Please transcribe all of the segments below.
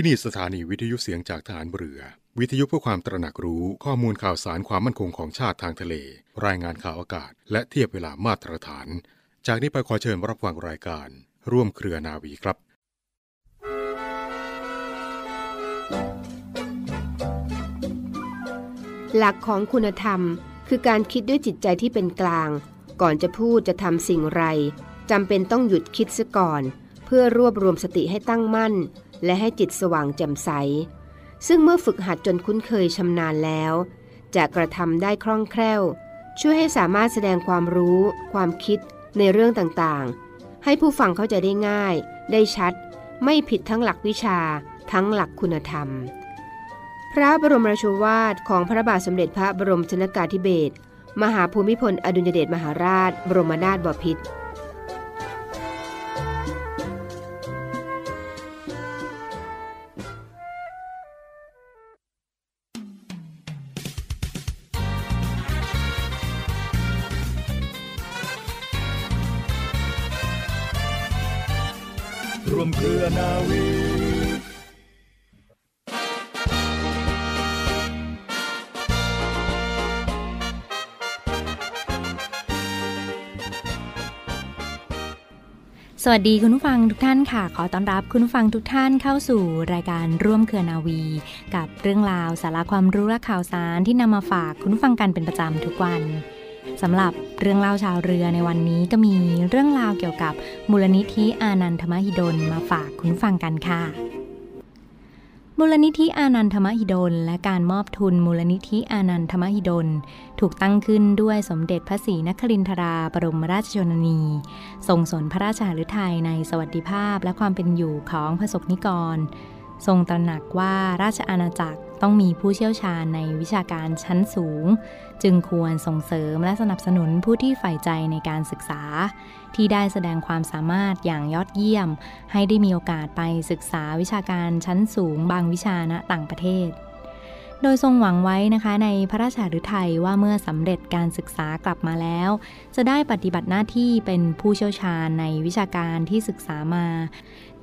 ที่นี่สถานีวิทยุเสียงจากฐานเรือ วิทยุเพื่อความตระหนักรู้ข้อมูลข่าวสารความมั่นคงของชาติทางทะเล รายงานข่าวอากาศ และเทียบเวลามาตรฐาน จากนี้ไปขอเชิญรับฟังรายการ ร่วมเครือนาวีครับหลักของคุณธรรม คือการคิดด้วยจิตใจที่เป็นกลาง ก่อนจะพูดจะทำสิ่งไรจำเป็นต้องหยุดคิดซะก่อน เพื่อรวบรวมสติให้ตั้งมั่น และให้จิตสว่างแจ่มใส ซึ่งเมื่อฝึกหัดจนคุ้นเคยชำนาญแล้ว จะกระทำได้คล่องแคล่ว ช่วยให้สามารถแสดงความรู้ ความคิดในเรื่องต่างๆ ให้ผู้ฟังเข้าใจได้ง่าย ได้ชัด ไม่ผิดทั้งหลักวิชา ทั้งหลักคุณธรรม พระบรมราชวาทของพระบาทสมเด็จพระบรมชนกาธิเบศรมหาภูมิพลอดุลยเดชมหาราช บรมนาถบพิตร วัสดีคุณผู้ฟังทุกท่านค่ะ ขอต้อนรับคุณผู้ฟังทุกท่านเข้าสู่รายการร่วมเครือนาวี กับเรื่องราวสาระความรู้และข่าวสารที่นำมาฝากคุณผู้ฟังกันเป็นประจำทุกวันสำหรับเรื่องเล่าชาวเรือในวันนี้ก็มีเรื่องราวเกี่ยวกับมูลนิธิอานันทมหิดลมาฝากคุณผู้ฟังกันค่ะ มูลนิธิอานันทมหิดล และการมอบทุนมูลนิธิอานันทมหิดล ถูกตั้งขึ้นด้วยสมเด็จพระศรีนครินทราบรมราชชนนี ทรงสนพระราชาฤทัยในสวัสดิภาพและความเป็นอยู่ของพระสกนิกร ทรงตระหนักว่าราชอาณาจักรต้องมีผู้เชี่ยวชาญในวิชาการชั้นสูง จึงควรส่งเสริมและสนับสนุนผู้ที่ใฝ่ใจในการศึกษา ที่ได้แสดงความสามารถอย่างยอดเยี่ยม ให้ได้มีโอกาสไปศึกษาวิชาการชั้นสูงบางวิชาณต่างประเทศ โดยทรงหวังไว้นะคะในพระราชาฤทัยว่าเมื่อสำเร็จการศึกษากลับมาแล้ว จะได้ปฏิบัติหน้าที่เป็นผู้เชี่ยวชาญในวิชาการที่ศึกษามา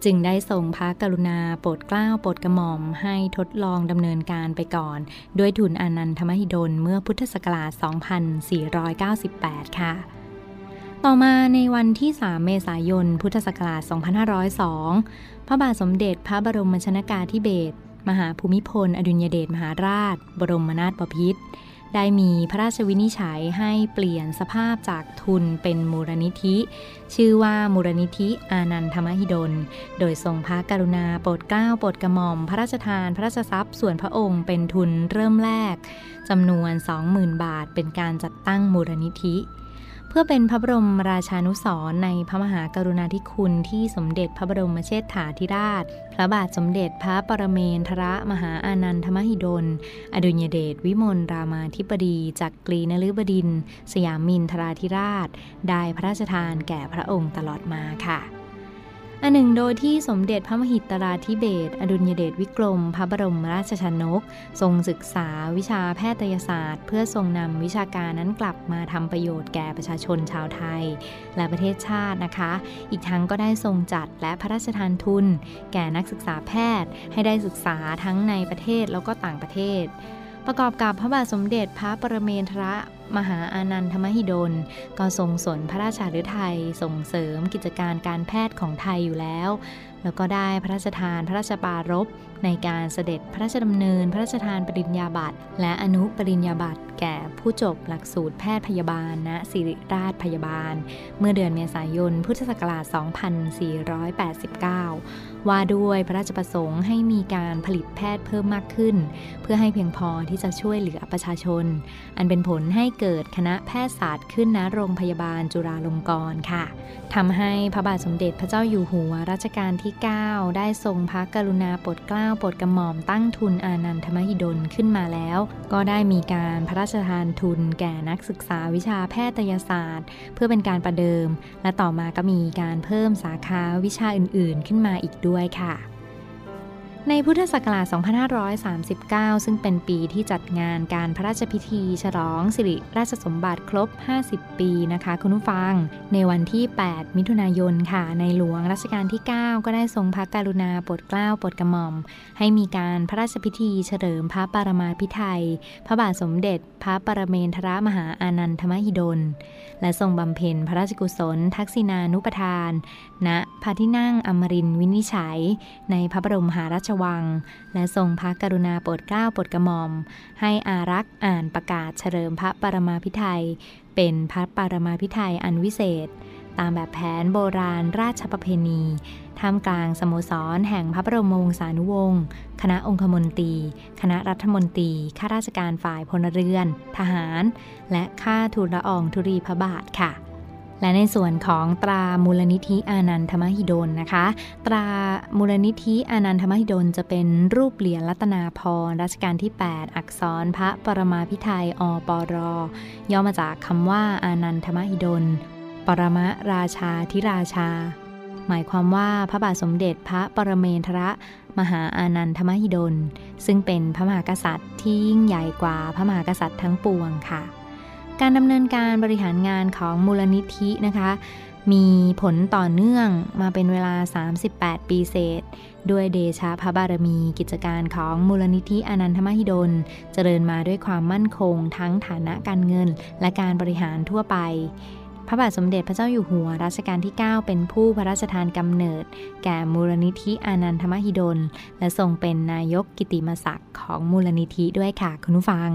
จึงได้ทรงพระกรุณาโปรดเกล้าโปรดกระหม่อมให้ทดลองดำเนินการไปก่อน ด้วยทุนอนันทมหิดลเมื่อพุทธศักราช 2498 ค่ะ ต่อมาในวันที่ 3 เมษายน พุทธศักราช 2502 พระบาทสมเด็จพระบรมชนากาธิเบศรมหาภูมิพล อดุลยเดชมหาราช บรมนาถบพิตรได้มีพระราชวินิจฉัยให้เปลี่ยนสภาพจากทุนเป็นมูลนิธิ ชื่อว่ามูลนิธิอานันทมหิดล โดยทรงพระกรุณาโปรดเกล้าโปรดกระหม่อม พระราชทานพระราชทรัพย์ส่วนพระองค์เป็นทุนเริ่มแรกจำนวน 20,000 บาทเป็นการจัดตั้งมูลนิธิ พื่อเป็นพระบรมราชานุสรในพระมหากรุณาธิคุณที่สมเด็จพระบรมเชษฐาธิราช พระบาทสมเด็จพระปรเมนทรมหาอานันทมหิดล อดุญเดชวิมลรามาธิบดีจักกรีนฤบดิน สยามินทราธิราช ได้พระราชทานแก่พระองค์ตลอดมาค่ะ อันหนึ่งโดยที่สมเด็จพระมหิตราธิเบศรอดุลยเดชวิกรม พระบรมราชชนก ทรงศึกษาวิชาแพทยศาสตร์ เพื่อทรงนำวิชาการนั้นกลับมาทำประโยชน์แก่ประชาชนชาวไทย และประเทศชาตินะคะ อีกทั้งก็ได้ทรงจัดและพระราชทานทุน แก่นักศึกษาแพทย์ ให้ได้ศึกษาทั้งในประเทศแล้วก็ต่างประเทศ ประกอบกับพระบาทสมเด็จพระปรเมนทรมหาอานันทมหิดล ก็ทรงสนพระราชาฤทัยส่งเสริมกิจการการแพทย์ของไทยอยู่แล้ว แล้วก็ได้พระราชทานพระราชปารภในการเสด็จพระราชดำเนิน พระราชทานปริญญาบัตรและอนุปริญญาบัตร แก่ผู้จบหลักสูตรแพทย์พยาบาลณศิริราชพยาบาล เมื่อเดือนเมษายน พุทธศักราช 2489 ว่าด้วยพระราชประสงค์ให้มีการผลิตแพทย์เพิ่มมากขึ้น เพื่อให้เพียงพอที่จะช่วยเหลือประชาชน อันเป็นผลให้เกิดคณะแพทยศาสตร์ขึ้นณโรงพยาบาลจุฬาลงกรณ์ค่ะทำให้พระบาทสมเด็จพระเจ้าอยู่หัวรัชกาลที่ 9 ได้ทรงพระกรุณาโปรดเกล้าโปรดกระหม่อมตั้งทุนอานันทมหิดลขึ้นมาแล้ว ก็ได้มีการพระราชทานทุนแก่นักศึกษาวิชาแพทยศาสตร์ เพื่อเป็นการประเดิม และต่อมาก็มีการเพิ่มสาขาวิชาอื่น ๆ ขึ้นมาอีกด้วยค่ะ ในพุทธศักราช 2539 ซึ่งเป็นปีที่จัดงานการพระราชพิธี ฉลองสิริราชสมบัติครบ 50 ปีนะคะ คุณผู้ฟัง ในวันที่ 8 มิถุนายนค่ะ ในหลวงรัชกาลที่ 9 ก็ได้ทรงพระกรุณาโปรดเกล้าโปรดกระหม่อม ให้มีการพระราชพิธีเฉลิมพระปรมาภิไธยพระบาทสมเด็จ พระปรเมนทรมหาอานันทมหิดล และทรงบำเพ็ญพระราชกุศล ทักษิณานุปทาน ณพระที่นั่งอมรินทร์วินิจฉัย ในพระบรมมหาราชวัง และทรงพระกรุณาโปรดเกล้าโปรดกระหม่อม ให้อารักษ์อ่านประกาศเฉลิมพระปรมาภิไธยเป็นพระปรมาภิไธยอันวิเศษ ตามแบบแผนโบราณราชประเพณีท่ามกลางสโมสรแห่งพระบรมวงศานุวงศ์คณะองคมนตรี คณะรัฐมนตรี ข้าราชการฝ่ายพลเรือน ทหาร และข้าทูลละอองธุรีพระบาทค่ะ และในส่วนของตรามูลนิธิอานันทมหิดลนะคะ ตรามูลนิธิอานันทมหิดลจะเป็นรูปเหรียญรัตนาพรรัชกาลที่ 8 อักษรพระปรมาภิไธยอปรย่อมาจากคำว่าอานันทมหิดล ปรมราชาธิราชา หมายความว่าพระบาทสมเด็จพระปรเมนทรมหาอานันทมหิดล ซึ่งเป็นพระมหากษัตริย์ที่ยิ่งใหญ่กว่าพระมหากษัตริย์ทั้งปวงค่ะ การดำเนินการบริหารงานของมูลนิธินะคะ มีผลต่อเนื่องมาเป็นเวลา 38 ปีเศษ ด้วยเดชะพระบารมีกิจการของมูลนิธิอนันทมหิดล เจริญมาด้วยความมั่นคง ทั้งฐานะการเงิน และการบริหารทั่วไปพระบาทสมเด็จพระเจ้าอยู่หัวรัชกาลที่ 9 เป็นผู้พระราชทานกำเนิด แก่มูลนิธิอานันทมหิดล และทรงเป็นนายกกิติมศักดิ์ของมูลนิธิด้วยค่ะคุณผู้ฟัง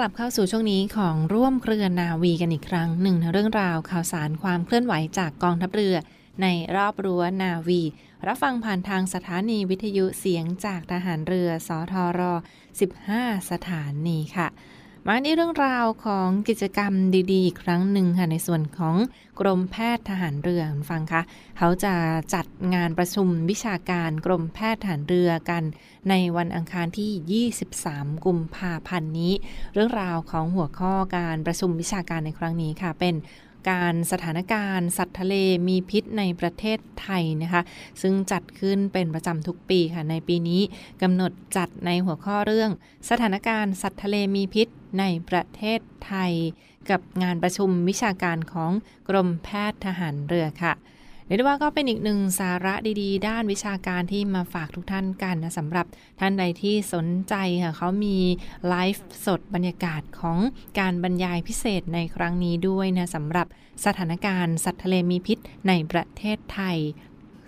กลับเข้าสู่ช่วงนี้ของร่วมเครือนาวีกันอีกครั้งหนึ่งเรื่องราวข่าวสารความเคลื่อนไหวจากกองทัพเรือ ในรอบรั้วนาวี รับฟังผ่านทางสถานีวิทยุเสียงจากทหารเรือสทร 15 สถานีค่ะ มาที่เรื่องราวของกิจกรรมดีๆ อีกครั้งหนึ่งค่ะในส่วนของกรมแพทย์ทหารเรือคุณฟังคะเขาจะจัดงานประชุมวิชาการกรมแพทย์ทหารเรือกัน ในวันอังคารที่ 23 กุมภาพันธ์นี้ เรื่องราวของหัวข้อการประชุมวิชาการในครั้งนี้ค่ะเป็น การสถานการณ์สัตว์ทะเลมีพิษในประเทศไทยนะคะ ซึ่งจัดขึ้นเป็นประจำทุกปีค่ะ ในปีนี้กำหนดจัดในหัวข้อเรื่อง สถานการณ์สัตว์ทะเลมีพิษในประเทศไทย กับงานประชุมวิชาการของกรมแพทย์ทหารเรือค่ะ เรียกได้ว่าก็เป็นอีกหนึ่งสาระดีๆ ด้านวิชาการที่มาฝากทุกท่านกันนะสำหรับท่านใดที่สนใจค่ะเขามีไลฟ์สดบรรยากาศของการบรรยายพิเศษในครั้งนี้ด้วยนะสำหรับสถานการณ์สัตว์ทะเลมีพิษในประเทศไทย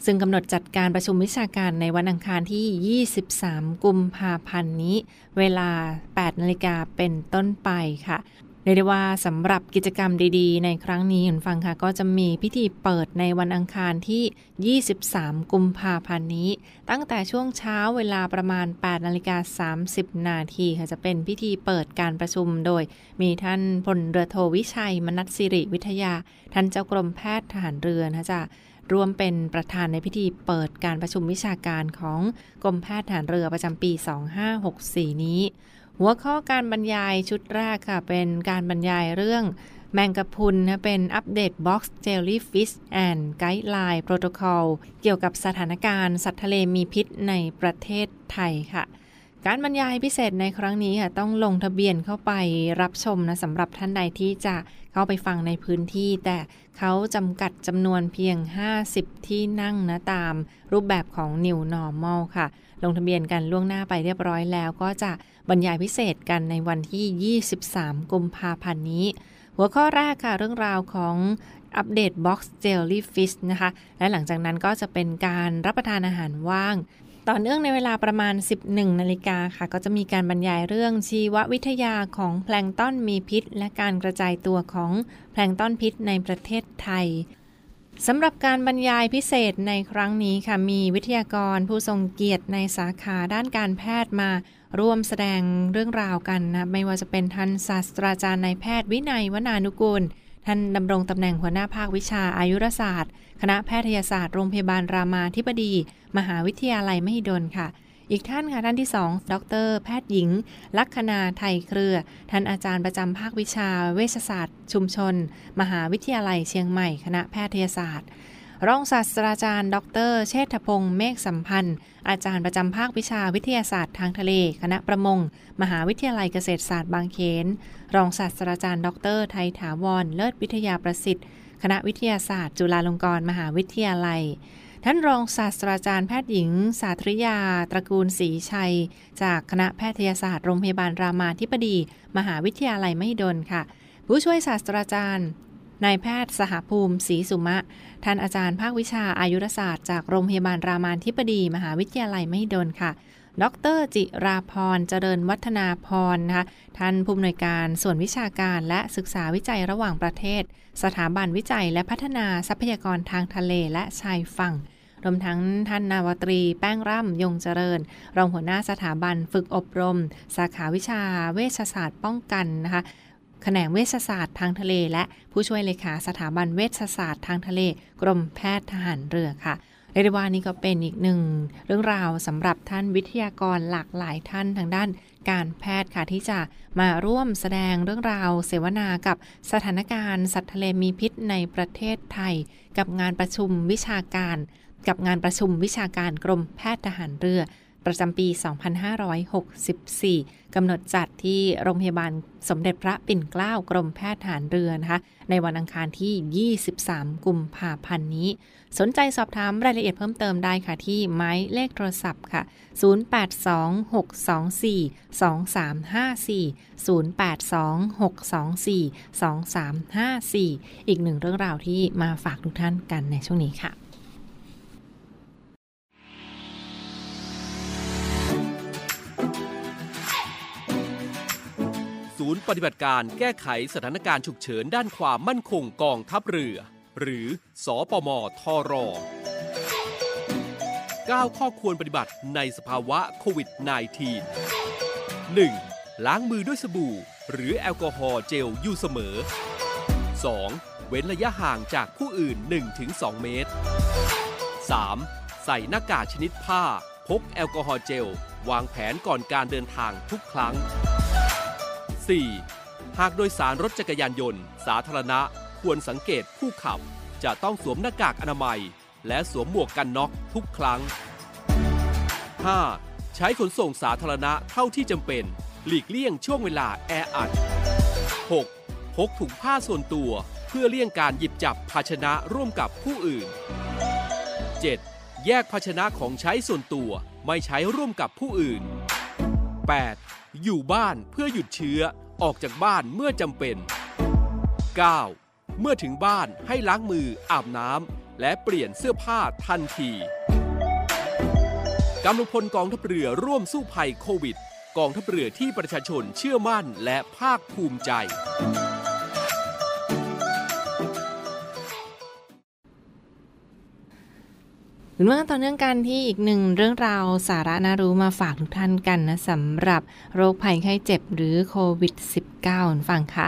ซึ่งกำหนดจัดการประชุมวิชาการในวันอังคารที่ 23 กุมภาพันธ์นี้ เวลา 8 นาฬิกาเป็นต้นไปค่ะ เรียกได้ว่าสำหรับกิจกรรมดีๆ ในครั้งนี้คุณฟังค่ะ ก็จะมีพิธีเปิดในวันอังคารที่ 23 กุมภาพันธ์นี้ ตั้งแต่ช่วงเช้าเวลาประมาณ 8 นาฬิกา 30 นาทีค่ะ จะเป็นพิธีเปิดการประชุมโดย มีท่านพลเรือโทวิชัย มนัสสิริวิทยา ท่านเจ้ากรมแพทย์ทหารเรือนะจ๊ะร่วมเป็นประธานในพิธีเปิดการประชุมวิชาการของกรมแพทย์ทหารเรือประจำปี 2564 นี้ หัวข้อการบรรยายชุดแรกค่ะ เป็นการบรรยายเรื่องแมงกะพรุนนะเป็น Update Box Jellyfish and Guideline Protocol เกี่ยวกับสถานการณ์สัตว์ทะเลมีพิษในประเทศไทยค่ะ การบรรยายพิเศษในครั้งนี้ค่ะต้องลงทะเบียนเข้าไปรับชมนะสำหรับท่านใดที่จะเข้าไปฟังในพื้นที่ แต่เขาจำกัดจำนวนเพียง 50 ที่นั่งนะตามรูปแบบของ New Normal ค่ะ ลงทะเบียนกันล่วงหน้าไปเรียบร้อยแล้ว ก็จะบรรยายพิเศษกันในวันที่ 23 กุมภาพันธ์นี้ หัวข้อแรกค่ะเรื่องราวของอัปเดตบ็อกซ์เจลลี่ฟิชนะคะ และหลังจากนั้นก็จะเป็นการรับประทานอาหารว่างต่อเนื่องในเวลาประมาณ 11 นาฬิกาค่ะ ก็จะมีการบรรยายเรื่องชีววิทยาของแพลงต้อนมีพิษ และการกระจายตัวของแพลงต้อนพิษในประเทศไทย สำหรับการบรรยายพิเศษในครั้งนี้ค่ะ มีวิทยากรผู้ทรงเกียรติในสาขาด้านการแพทย์มาร่วมแสดงเรื่องราวกันนะ ไม่ว่าจะเป็นท่านศาสตราจารย์นายแพทย์วินัยวนานุกูล ท่านดำรงตำแหน่งหัวหน้าภาควิชาอายุรศาสตร์ คณะแพทยศาสตร์โรงพยาบาลรามาธิบดี มหาวิทยาลัยมหิดลค่ะ อีกท่านค่ะท่านที่ 2 ดร แพทย์หญิง ลัคนาไทยเครือ ท่านอาจารย์ประจำภาควิชา เวชศาสตร์ ชุมชน มหาวิทยาลัยเชียงใหม่ คณะแพทยศาสตร์รองศาสตราจารย์ ดร เชษฐพงศ์เมฆสัมพันธ์ อาจารย์ประจำภาควิชาวิทยาศาสตร์ทางทะเล คณะประมง มหาวิทยาลัยเกษตรศาสตร์บางเขน รองศาสตราจารย์ ดร ไทยถาวร เลิศวิทยาประสิทธิ์ คณะวิทยาศาสตร์ จุฬาลงกรณ์มหาวิทยาลัย ท่านรองศาสตราจารย์แพทย์หญิง สาธริยา ตระกูลศรีชัย จากคณะแพทยศาสตร์โรงพยาบาลรามาธิบดี มหาวิทยาลัยมหิดลค่ะ ผู้ช่วยศาสตราจารย์นายแพทย์สหภูมิศรีสุมะ ท่านอาจารย์ภาควิชาอายุรศาสตร์จากโรงพยาบาลรามาธิบดี มหาวิทยาลัยมหิดลค่ะ ดรจิราพรเจริญวัฒนาพรนะคะท่านผู้อำนวยการส่วนวิชาการและศึกษาวิจัยระหว่างประเทศ สถาบันวิจัยและพัฒนาทรัพยากรทางทะเลและชายฝั่งรวมทั้งท่านนาวตรีแป้งร่ำยงเจริญ รองหัวหน้าสถาบันฝึกอบรม สาขาวิชาเวชศาสตร์ป้องกันนะคะแขนงเวชศาสตร์ทางทะเล และผู้ช่วยเลขาสถาบันเวชศาสตร์ทางทะเล กรมแพทย์ทหารเรือค่ะ เรียกได้ว่านี่ก็เป็นอีกหนึ่งเรื่องราวสำหรับท่านวิทยากรหลากหลายท่านทางด้านการแพทย์ค่ะที่จะมาร่วมแสดงเรื่องราวเสวนากับสถานการณ์ สัตว์ทะเลมีพิษในประเทศไทย กับงานประชุมวิชาการ กับงานประชุมวิชาการกรมแพทย์ทหารเรือ ประจำปี 2564 กำหนดจัดที่โรงพยาบาลสมเด็จพระปิ่นเกล้ากรมแพทย์ฐานเรือนะคะในวันอังคารที่ 23 กุมภาพันธ์นี้ สนใจสอบถามรายละเอียดเพิ่มเติมได้ค่ะที่ไม้เลขโทรศัพท์ค่ะ 0826242354 0826242354 อีกหนึ่งเรื่องราวที่มาฝากทุกท่านกันในช่วงนี้ค่ะศูนย์ปฏิบัติการแก้ไขสถานการณ์ฉุกเฉินด้านความมั่นคงกองทัพเรือ หรือสอปมทร9 ข้อควรปฏิบัติในสภาวะโควิด -19 1. ล้างมือด้วยสบู่ หรือแอลกอฮอล์เจลอยู่เสมอ 2. เว้นระยะห่างจากผู้อื่น 1-2 เมตร 3. ใส่หน้ากากชนิดผ้า พกแอลกอฮอล์เจล วางแผนก่อนการเดินทางทุกครั้ง 4. หากโดยสารรถจักรยานยนต์ สาธารณะ ควรสังเกตผู้ขับ จะต้องสวมหน้ากากอนามัย และสวมหมวกกันน็อกทุกครั้ง 5. ใช้ขนส่งสาธารณะเท่าที่จำเป็น หลีกเลี่ยงช่วงเวลาแออัด 6. พกถุงผ้าส่วนตัว เพื่อเลี่ยงการหยิบจับภาชนะร่วมกับผู้อื่น 7. แยกภาชนะของใช้ส่วนตัวไม่ใช้ร่วมกับผู้อื่น 8. อยู่บ้านเพื่อหยุดเชื้อออกจากบ้านเมื่อจำเป็น 9. เมื่อถึงบ้านให้ล้างมืออาบน้ำและเปลี่ยนเสื้อผ้าทันทีกำลังพลกองทัพเรือร่วมสู้ภัยโควิด กองทัพเรือที่ประชาชนเชื่อมั่นและภาคภูมิใจหรือว่าต่อเนื่องกันที่อีกหนึ่งเรื่องราวสาระน่ารู้มาฝากทุกท่านกันนะสำหรับโรคภัยไข้เจ็บหรือโควิด -19 ฟังค่ะ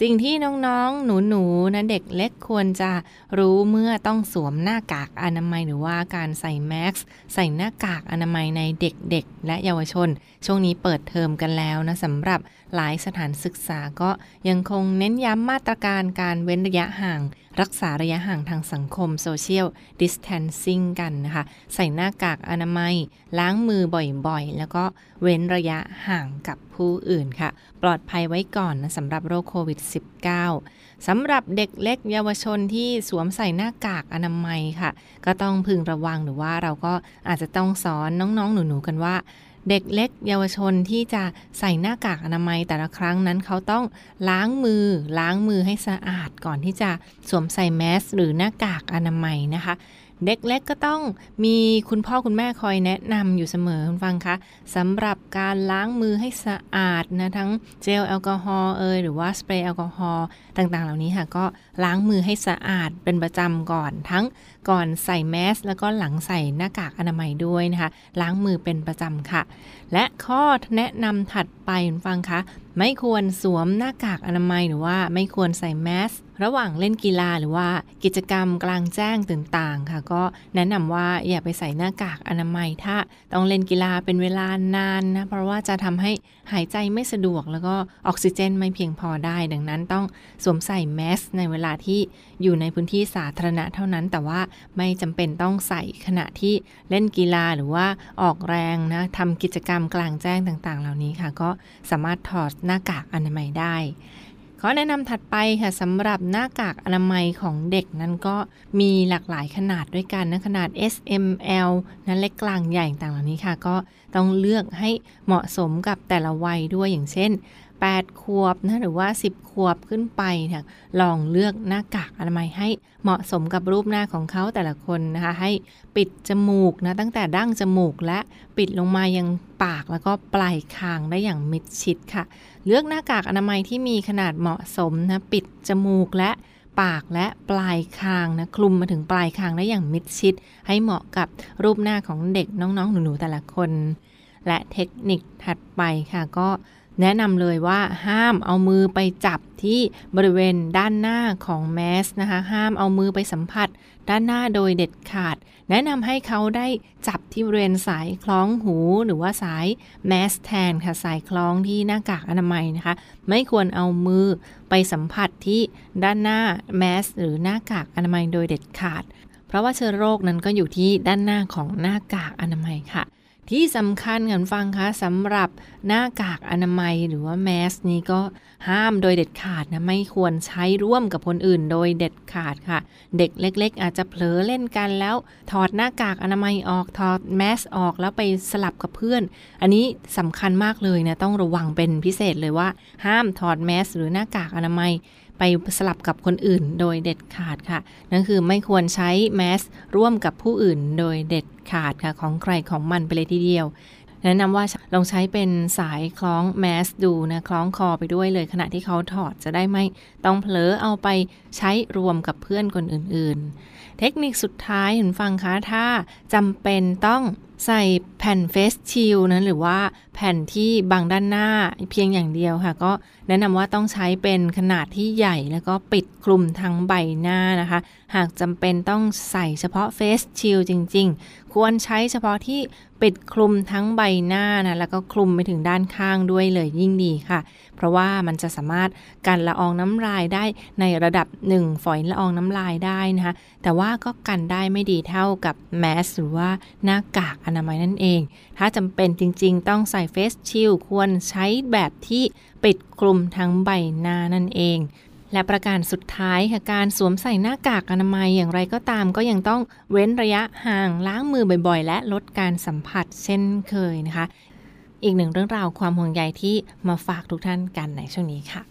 สิ่งที่น้องๆ หนูๆนะเด็กเล็กควรจะรู้เมื่อต้องสวมหน้ากากอนามัยหรือว่าการใส่แมสใส่หน้ากากอนามัยในเด็กๆ และเยาวชน ช่วงนี้เปิดเทอมกันแล้วนะสำหรับหลายสถานศึกษาก็ยังคงเน้นย้ำมาตรการการเว้นระยะห่าง รักษาระยะห่างทางสังคมโซเชียลดิส a ทนซิ่งกันนะคะ ใส่หน้ากากอนามัย ล้างมือบ่อยๆ แล้วก็เว้นระยะห่างกับผู้อื่นค่ะ ปลอดภัยไว้ก่อนนะสำหรับโรคโควิด -19 สำหรับเด็กเล็กเยาวชนที่สวมใส่หน้ากากอนามัยค่ะ ก็ต้องพึงระวังหรือว่าเราก็อาจจะต้องสอนน้องๆ หนูๆ กันว่า เด็กเล็กเยาวชนที่จะใส่หน้ากากอนามัยแต่ละครั้งนั้นเขาต้องล้างมือล้างมือให้สะอาดก่อนที่จะสวมใส่แมสหรือหน้ากากอนามัยนะคะ เด็กเล็กก็ต้องมีคุณพ่อคุณแม่คอยแนะนำอยู่เสมอคุณฟังคะสำหรับการล้างมือให้สะอาดนะทั้งเจลแอลกอฮอล์เอยหรือว่าสเปรย์แอลกอฮอล์ต่างๆ เหล่านี้ค่ะก็ล้างมือให้สะอาดเป็นประจำก่อนทั้งก่อนใส่แมสแล้วก็หลังใส่หน้ากากอนามัยด้วยนะคะ ล้างมือเป็นประจำค่ะ และข้อแนะนำถัดไปคุณฟังคะไม่ควรสวมหน้ากากอนามัยหรือว่าไม่ควรใส่แมส ระหว่างเล่นกีฬาหรือว่ากิจกรรมกลางแจ้งต่างๆค่ะ ก็แนะนำว่าอย่าไปใส่หน้ากากอนามัย ถ้าต้องเล่นกีฬาเป็นเวลานานนะเพราะว่าจะทำให้หายใจไม่สะดวก แล้วก็ออกซิเจนไม่เพียงพอได้ ดังนั้นต้องสวมใส่แมสในเวลาที่อยู่ในพื้นที่สาธารณะเท่านั้น แต่ว่าไม่จำเป็นต้องใส่ขณะที่เล่นกีฬาหรือว่าออกแรงนะทำกิจกรรมกลางแจ้งต่างๆ เหล่านี้ค่ะ ก็สามารถถอดหน้ากากอนามัยได้ ข้อแนะนำถัดไปค่ะสำหรับหน้ากากอนามัยของเด็กนั้นก็มีหลากหลายขนาดด้วยกันนะขนาด S M L นั้นเล็กกลางใหญ่ต่างเหล่านี้ค่ะ ก็ ต้องเลือกให้เหมาะสมกับแต่ละวัยด้วยอย่างเช่น 8 ขวบนะหรือว่า 10 ขวบขึ้นไปเนี่ยลองเลือกหน้ากากอนามัยให้เหมาะสมกับรูปหน้าของเขาแต่ละคนนะคะ ให้ปิดจมูกนะตั้งแต่ดั้งจมูกและปิดลงมายังปากแล้วก็ปลายคางได้อย่างมิดชิดค่ะ เลือกหน้ากากอนามัยที่มีขนาดเหมาะสมนะปิดจมูกและ ปากและปลายคางนะคลุมมาถึงปลายคางได้อย่างมิดชิด ให้เหมาะกับรูปหน้าของเด็กน้องๆ หนูๆแต่ละคน และเทคนิคถัดไปค่ะก็ แนะนำเลยว่าห้ามเอามือไปจับที่บริเวณด้านหน้าของแมสนะคะ ห้ามเอามือไปสัมผัสด้านหน้าโดยเด็ดขาด แนะนำให้เขาได้จับที่บริเวณสายคล้องหูหรือว่าสายแมสแทนค่ะสายคล้องที่หน้ากากอนามัยนะคะ ไม่ควรเอามือไปสัมผัสที่ด้านหน้าแมสหรือหน้ากากอนามัยโดยเด็ดขาด เพราะว่าเชื้อโรคนั้นก็อยู่ที่ด้านหน้าของหน้ากากอนามัยค่ะ ที่สำคัญคุณฟังคะสำหรับหน้ากากอนามัยหรือว่าแมสนี้ก็ห้ามโดยเด็ดขาดนะ ไม่ควรใช้ร่วมกับคนอื่นโดยเด็ดขาดค่ะ เด็กเล็ก ๆ อาจจะเผลอเล่นกันแล้ว ถอดหน้ากากอนามัยออกถอดแมสออกแล้วไปสลับกับเพื่อน อันนี้สำคัญมากเลยนะ ต้องระวังเป็นพิเศษเลยว่า ห้ามถอดแมสหรือหน้ากากอนามัย ไปสลับกับคนอื่นโดยเด็ดขาดค่ะ นั่นคือไม่ควรใช้แมสร่วมกับผู้อื่นโดยเด็ดขาดค่ะ ของใครของมันไปเลยทีเดียวแนะนำว่าลองใช้เป็นสายคล้องแมสดูนะคล้องคอไปด้วยเลย ขณะที่เขาถอดจะได้ไม่ต้องเผลอเอาไปใช้รวมกับเพื่อนคนอื่น ๆ เทคนิคสุดท้ายเห็นฟังคะถ้าจำเป็นต้องใส่แผ่นเฟสชิลนะหรือว่าแผ่นที่บังด้านหน้าเพียงอย่างเดียวค่ะ ก็แนะนำว่าต้องใช้เป็นขนาดที่ใหญ่แล้วก็ปิดคลุมทั้งใบหน้านะคะ หากจำเป็นต้องใส่เฉพาะเฟสชิลจริง ๆ ควรใช้เฉพาะที่ปิดคลุมทั้งใบหน้านะแล้วก็คลุมไปถึงด้านข้างด้วยเลยยิ่งดีค่ะ เพราะว่ามันจะสามารถกันละอองน้ำลายได้ในระดับหนึ่งฝอยละอองน้ำลายได้นะคะแต่ว่าก็กันได้ไม่ดีเท่ากับแมสหรือว่าหน้ากากอนามัยนั่นเอง ถ้าจำเป็นจริง ๆ ต้องใส่เฟสชิลควรใช้แบบที่ปิดคลุมทั้งใบหน้านั่นเองและประการสุดท้ายค่ะการสวมใส่หน้ากากอนามัยอย่างไรก็ตามก็ยังต้องเว้นระยะห่างล้างมือบ่อยๆ และลดการสัมผัสเช่นเคยนะคะ อีกหนึ่งเรื่องราวความห่วงใยที่มาฝากทุกท่านกันในช่วงนี้ค่ะ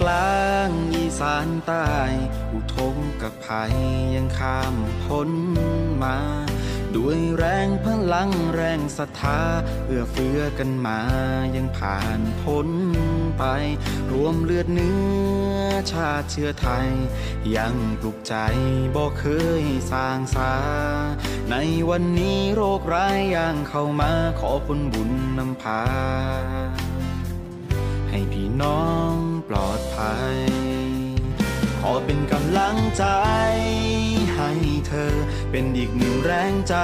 กลางอีสานใต้ กับภัยยังข้ามพ้นมา ด้วยแรงพลังแรงศรัทธาเอื้อเฟื้อกันมายังผ่านพ้นไป รวมเลือดเนื้อชาติเชื้อไทย ยังปลุกใจบอกเคยสร้างสา ในวันนี้โรคร้ายยังเข้ามาขอผลบุญนำพา ให้พี่น้องปลอดภัย ขอเป็นกำลังใจ ให้เธอเป็นอีกหนึ่งแรงใจ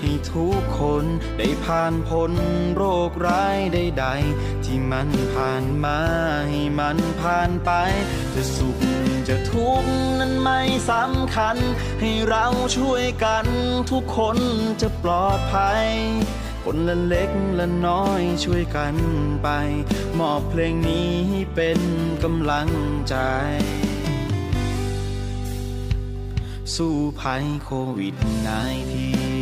ให้ทุกคนได้ผ่านพ้นโรคร้ายใดๆที่มันผ่านมาให้มันผ่านไป จะสุขจะทุกข์นั้นไม่สำคัญ ให้เราช่วยกันทุกคนจะปลอดภัย คนละเล็กละน้อยช่วยกันไป มอบเพลงนี้เป็นกำลังใจ สู้ภัยโควิดนายที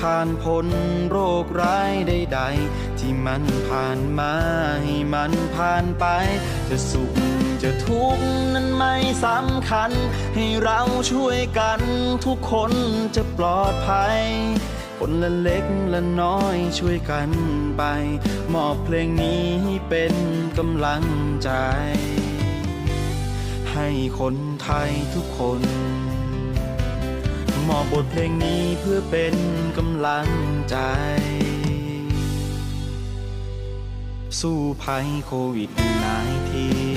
ผ่านพ้นโรคร้ายใดๆที่มันผ่านมาให้มันผ่านไป จะสุขจะทุกข์นั้นไม่สำคัญ ให้เราช่วยกันทุกคนจะปลอดภัยคนละเล็กละน้อยช่วยกันไป มอบเพลงนี้เป็นกำลังใจ ให้คนไทยทุกคน มอบบทเพลงนี้เพื่อเป็นกำลังใจ สู้ภัยโควิด -19